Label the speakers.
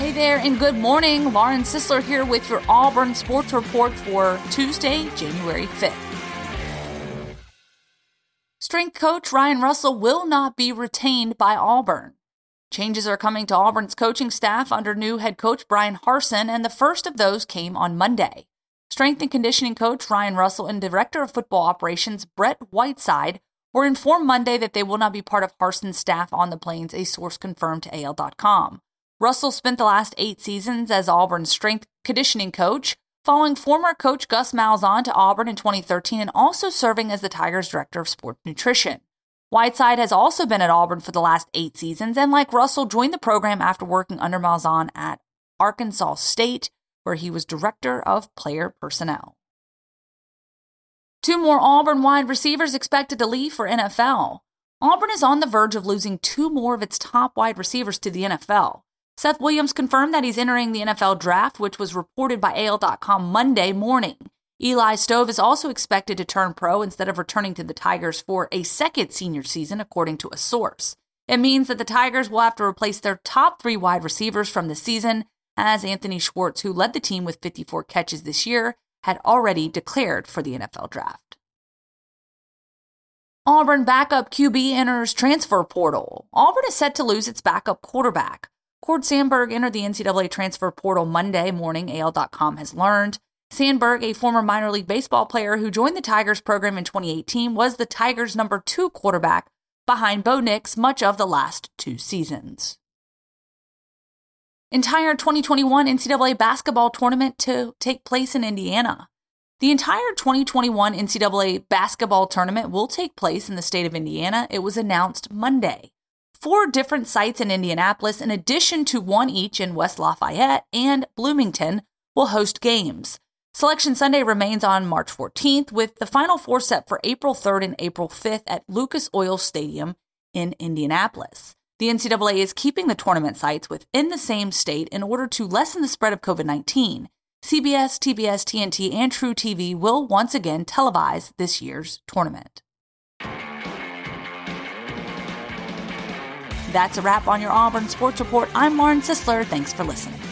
Speaker 1: Hey there, and good morning. Lauren Sisler here with your Auburn Sports Report for Tuesday, January 5th. Strength coach Ryan Russell will not be retained by Auburn. Changes are coming to Auburn's coaching staff under new head coach Bryan Harsin, and the first of those came on Monday. Strength and conditioning coach Ryan Russell and director of football operations Brett Whiteside were informed Monday that they will not be part of Harsin's staff on the Plains, a source confirmed to AL.com. Russell spent the last eight seasons as Auburn's strength conditioning coach, following former coach Gus Malzahn to Auburn in 2013 and also serving as the Tigers' director of sports nutrition. Whiteside has also been at Auburn for the last eight seasons and, like Russell, joined the program after working under Malzahn at Arkansas State, where he was director of player personnel. Two more Auburn wide receivers expected to leave for NFL. Auburn is on the verge of losing two more of its top wide receivers to the NFL. Seth Williams confirmed that he's entering the NFL draft, which was reported by AL.com Monday morning. Eli Stove is also expected to turn pro instead of returning to the Tigers for a second senior season, according to a source. It means that the Tigers will have to replace their top three wide receivers from the season, as Anthony Schwartz, who led the team with 54 catches this year, had already declared for the NFL draft. Auburn backup QB enters transfer portal. Auburn is set to lose its backup quarterback. Cord Sandberg entered the NCAA transfer portal Monday morning, AL.com has learned. Sandberg, a former minor league baseball player who joined the Tigers program in 2018, was the Tigers' number two quarterback behind Bo Nix much of the last two seasons. Entire 2021 NCAA basketball tournament to take place in Indiana. The entire 2021 NCAA basketball tournament will take place in the state of Indiana. It was announced Monday four different sites in Indianapolis, in addition to one each in West Lafayette and Bloomington, will host games. Selection Sunday remains on March 14th, with the Final Four set for April 3rd and April 5th at Lucas Oil Stadium in Indianapolis. The NCAA is keeping the tournament sites within the same state in order to lessen the spread of COVID 19. CBS, TBS, TNT, and truTV will once again televise this year's tournament. That's a wrap on your Auburn Sports Report. I'm Lauren Sisler. Thanks for listening.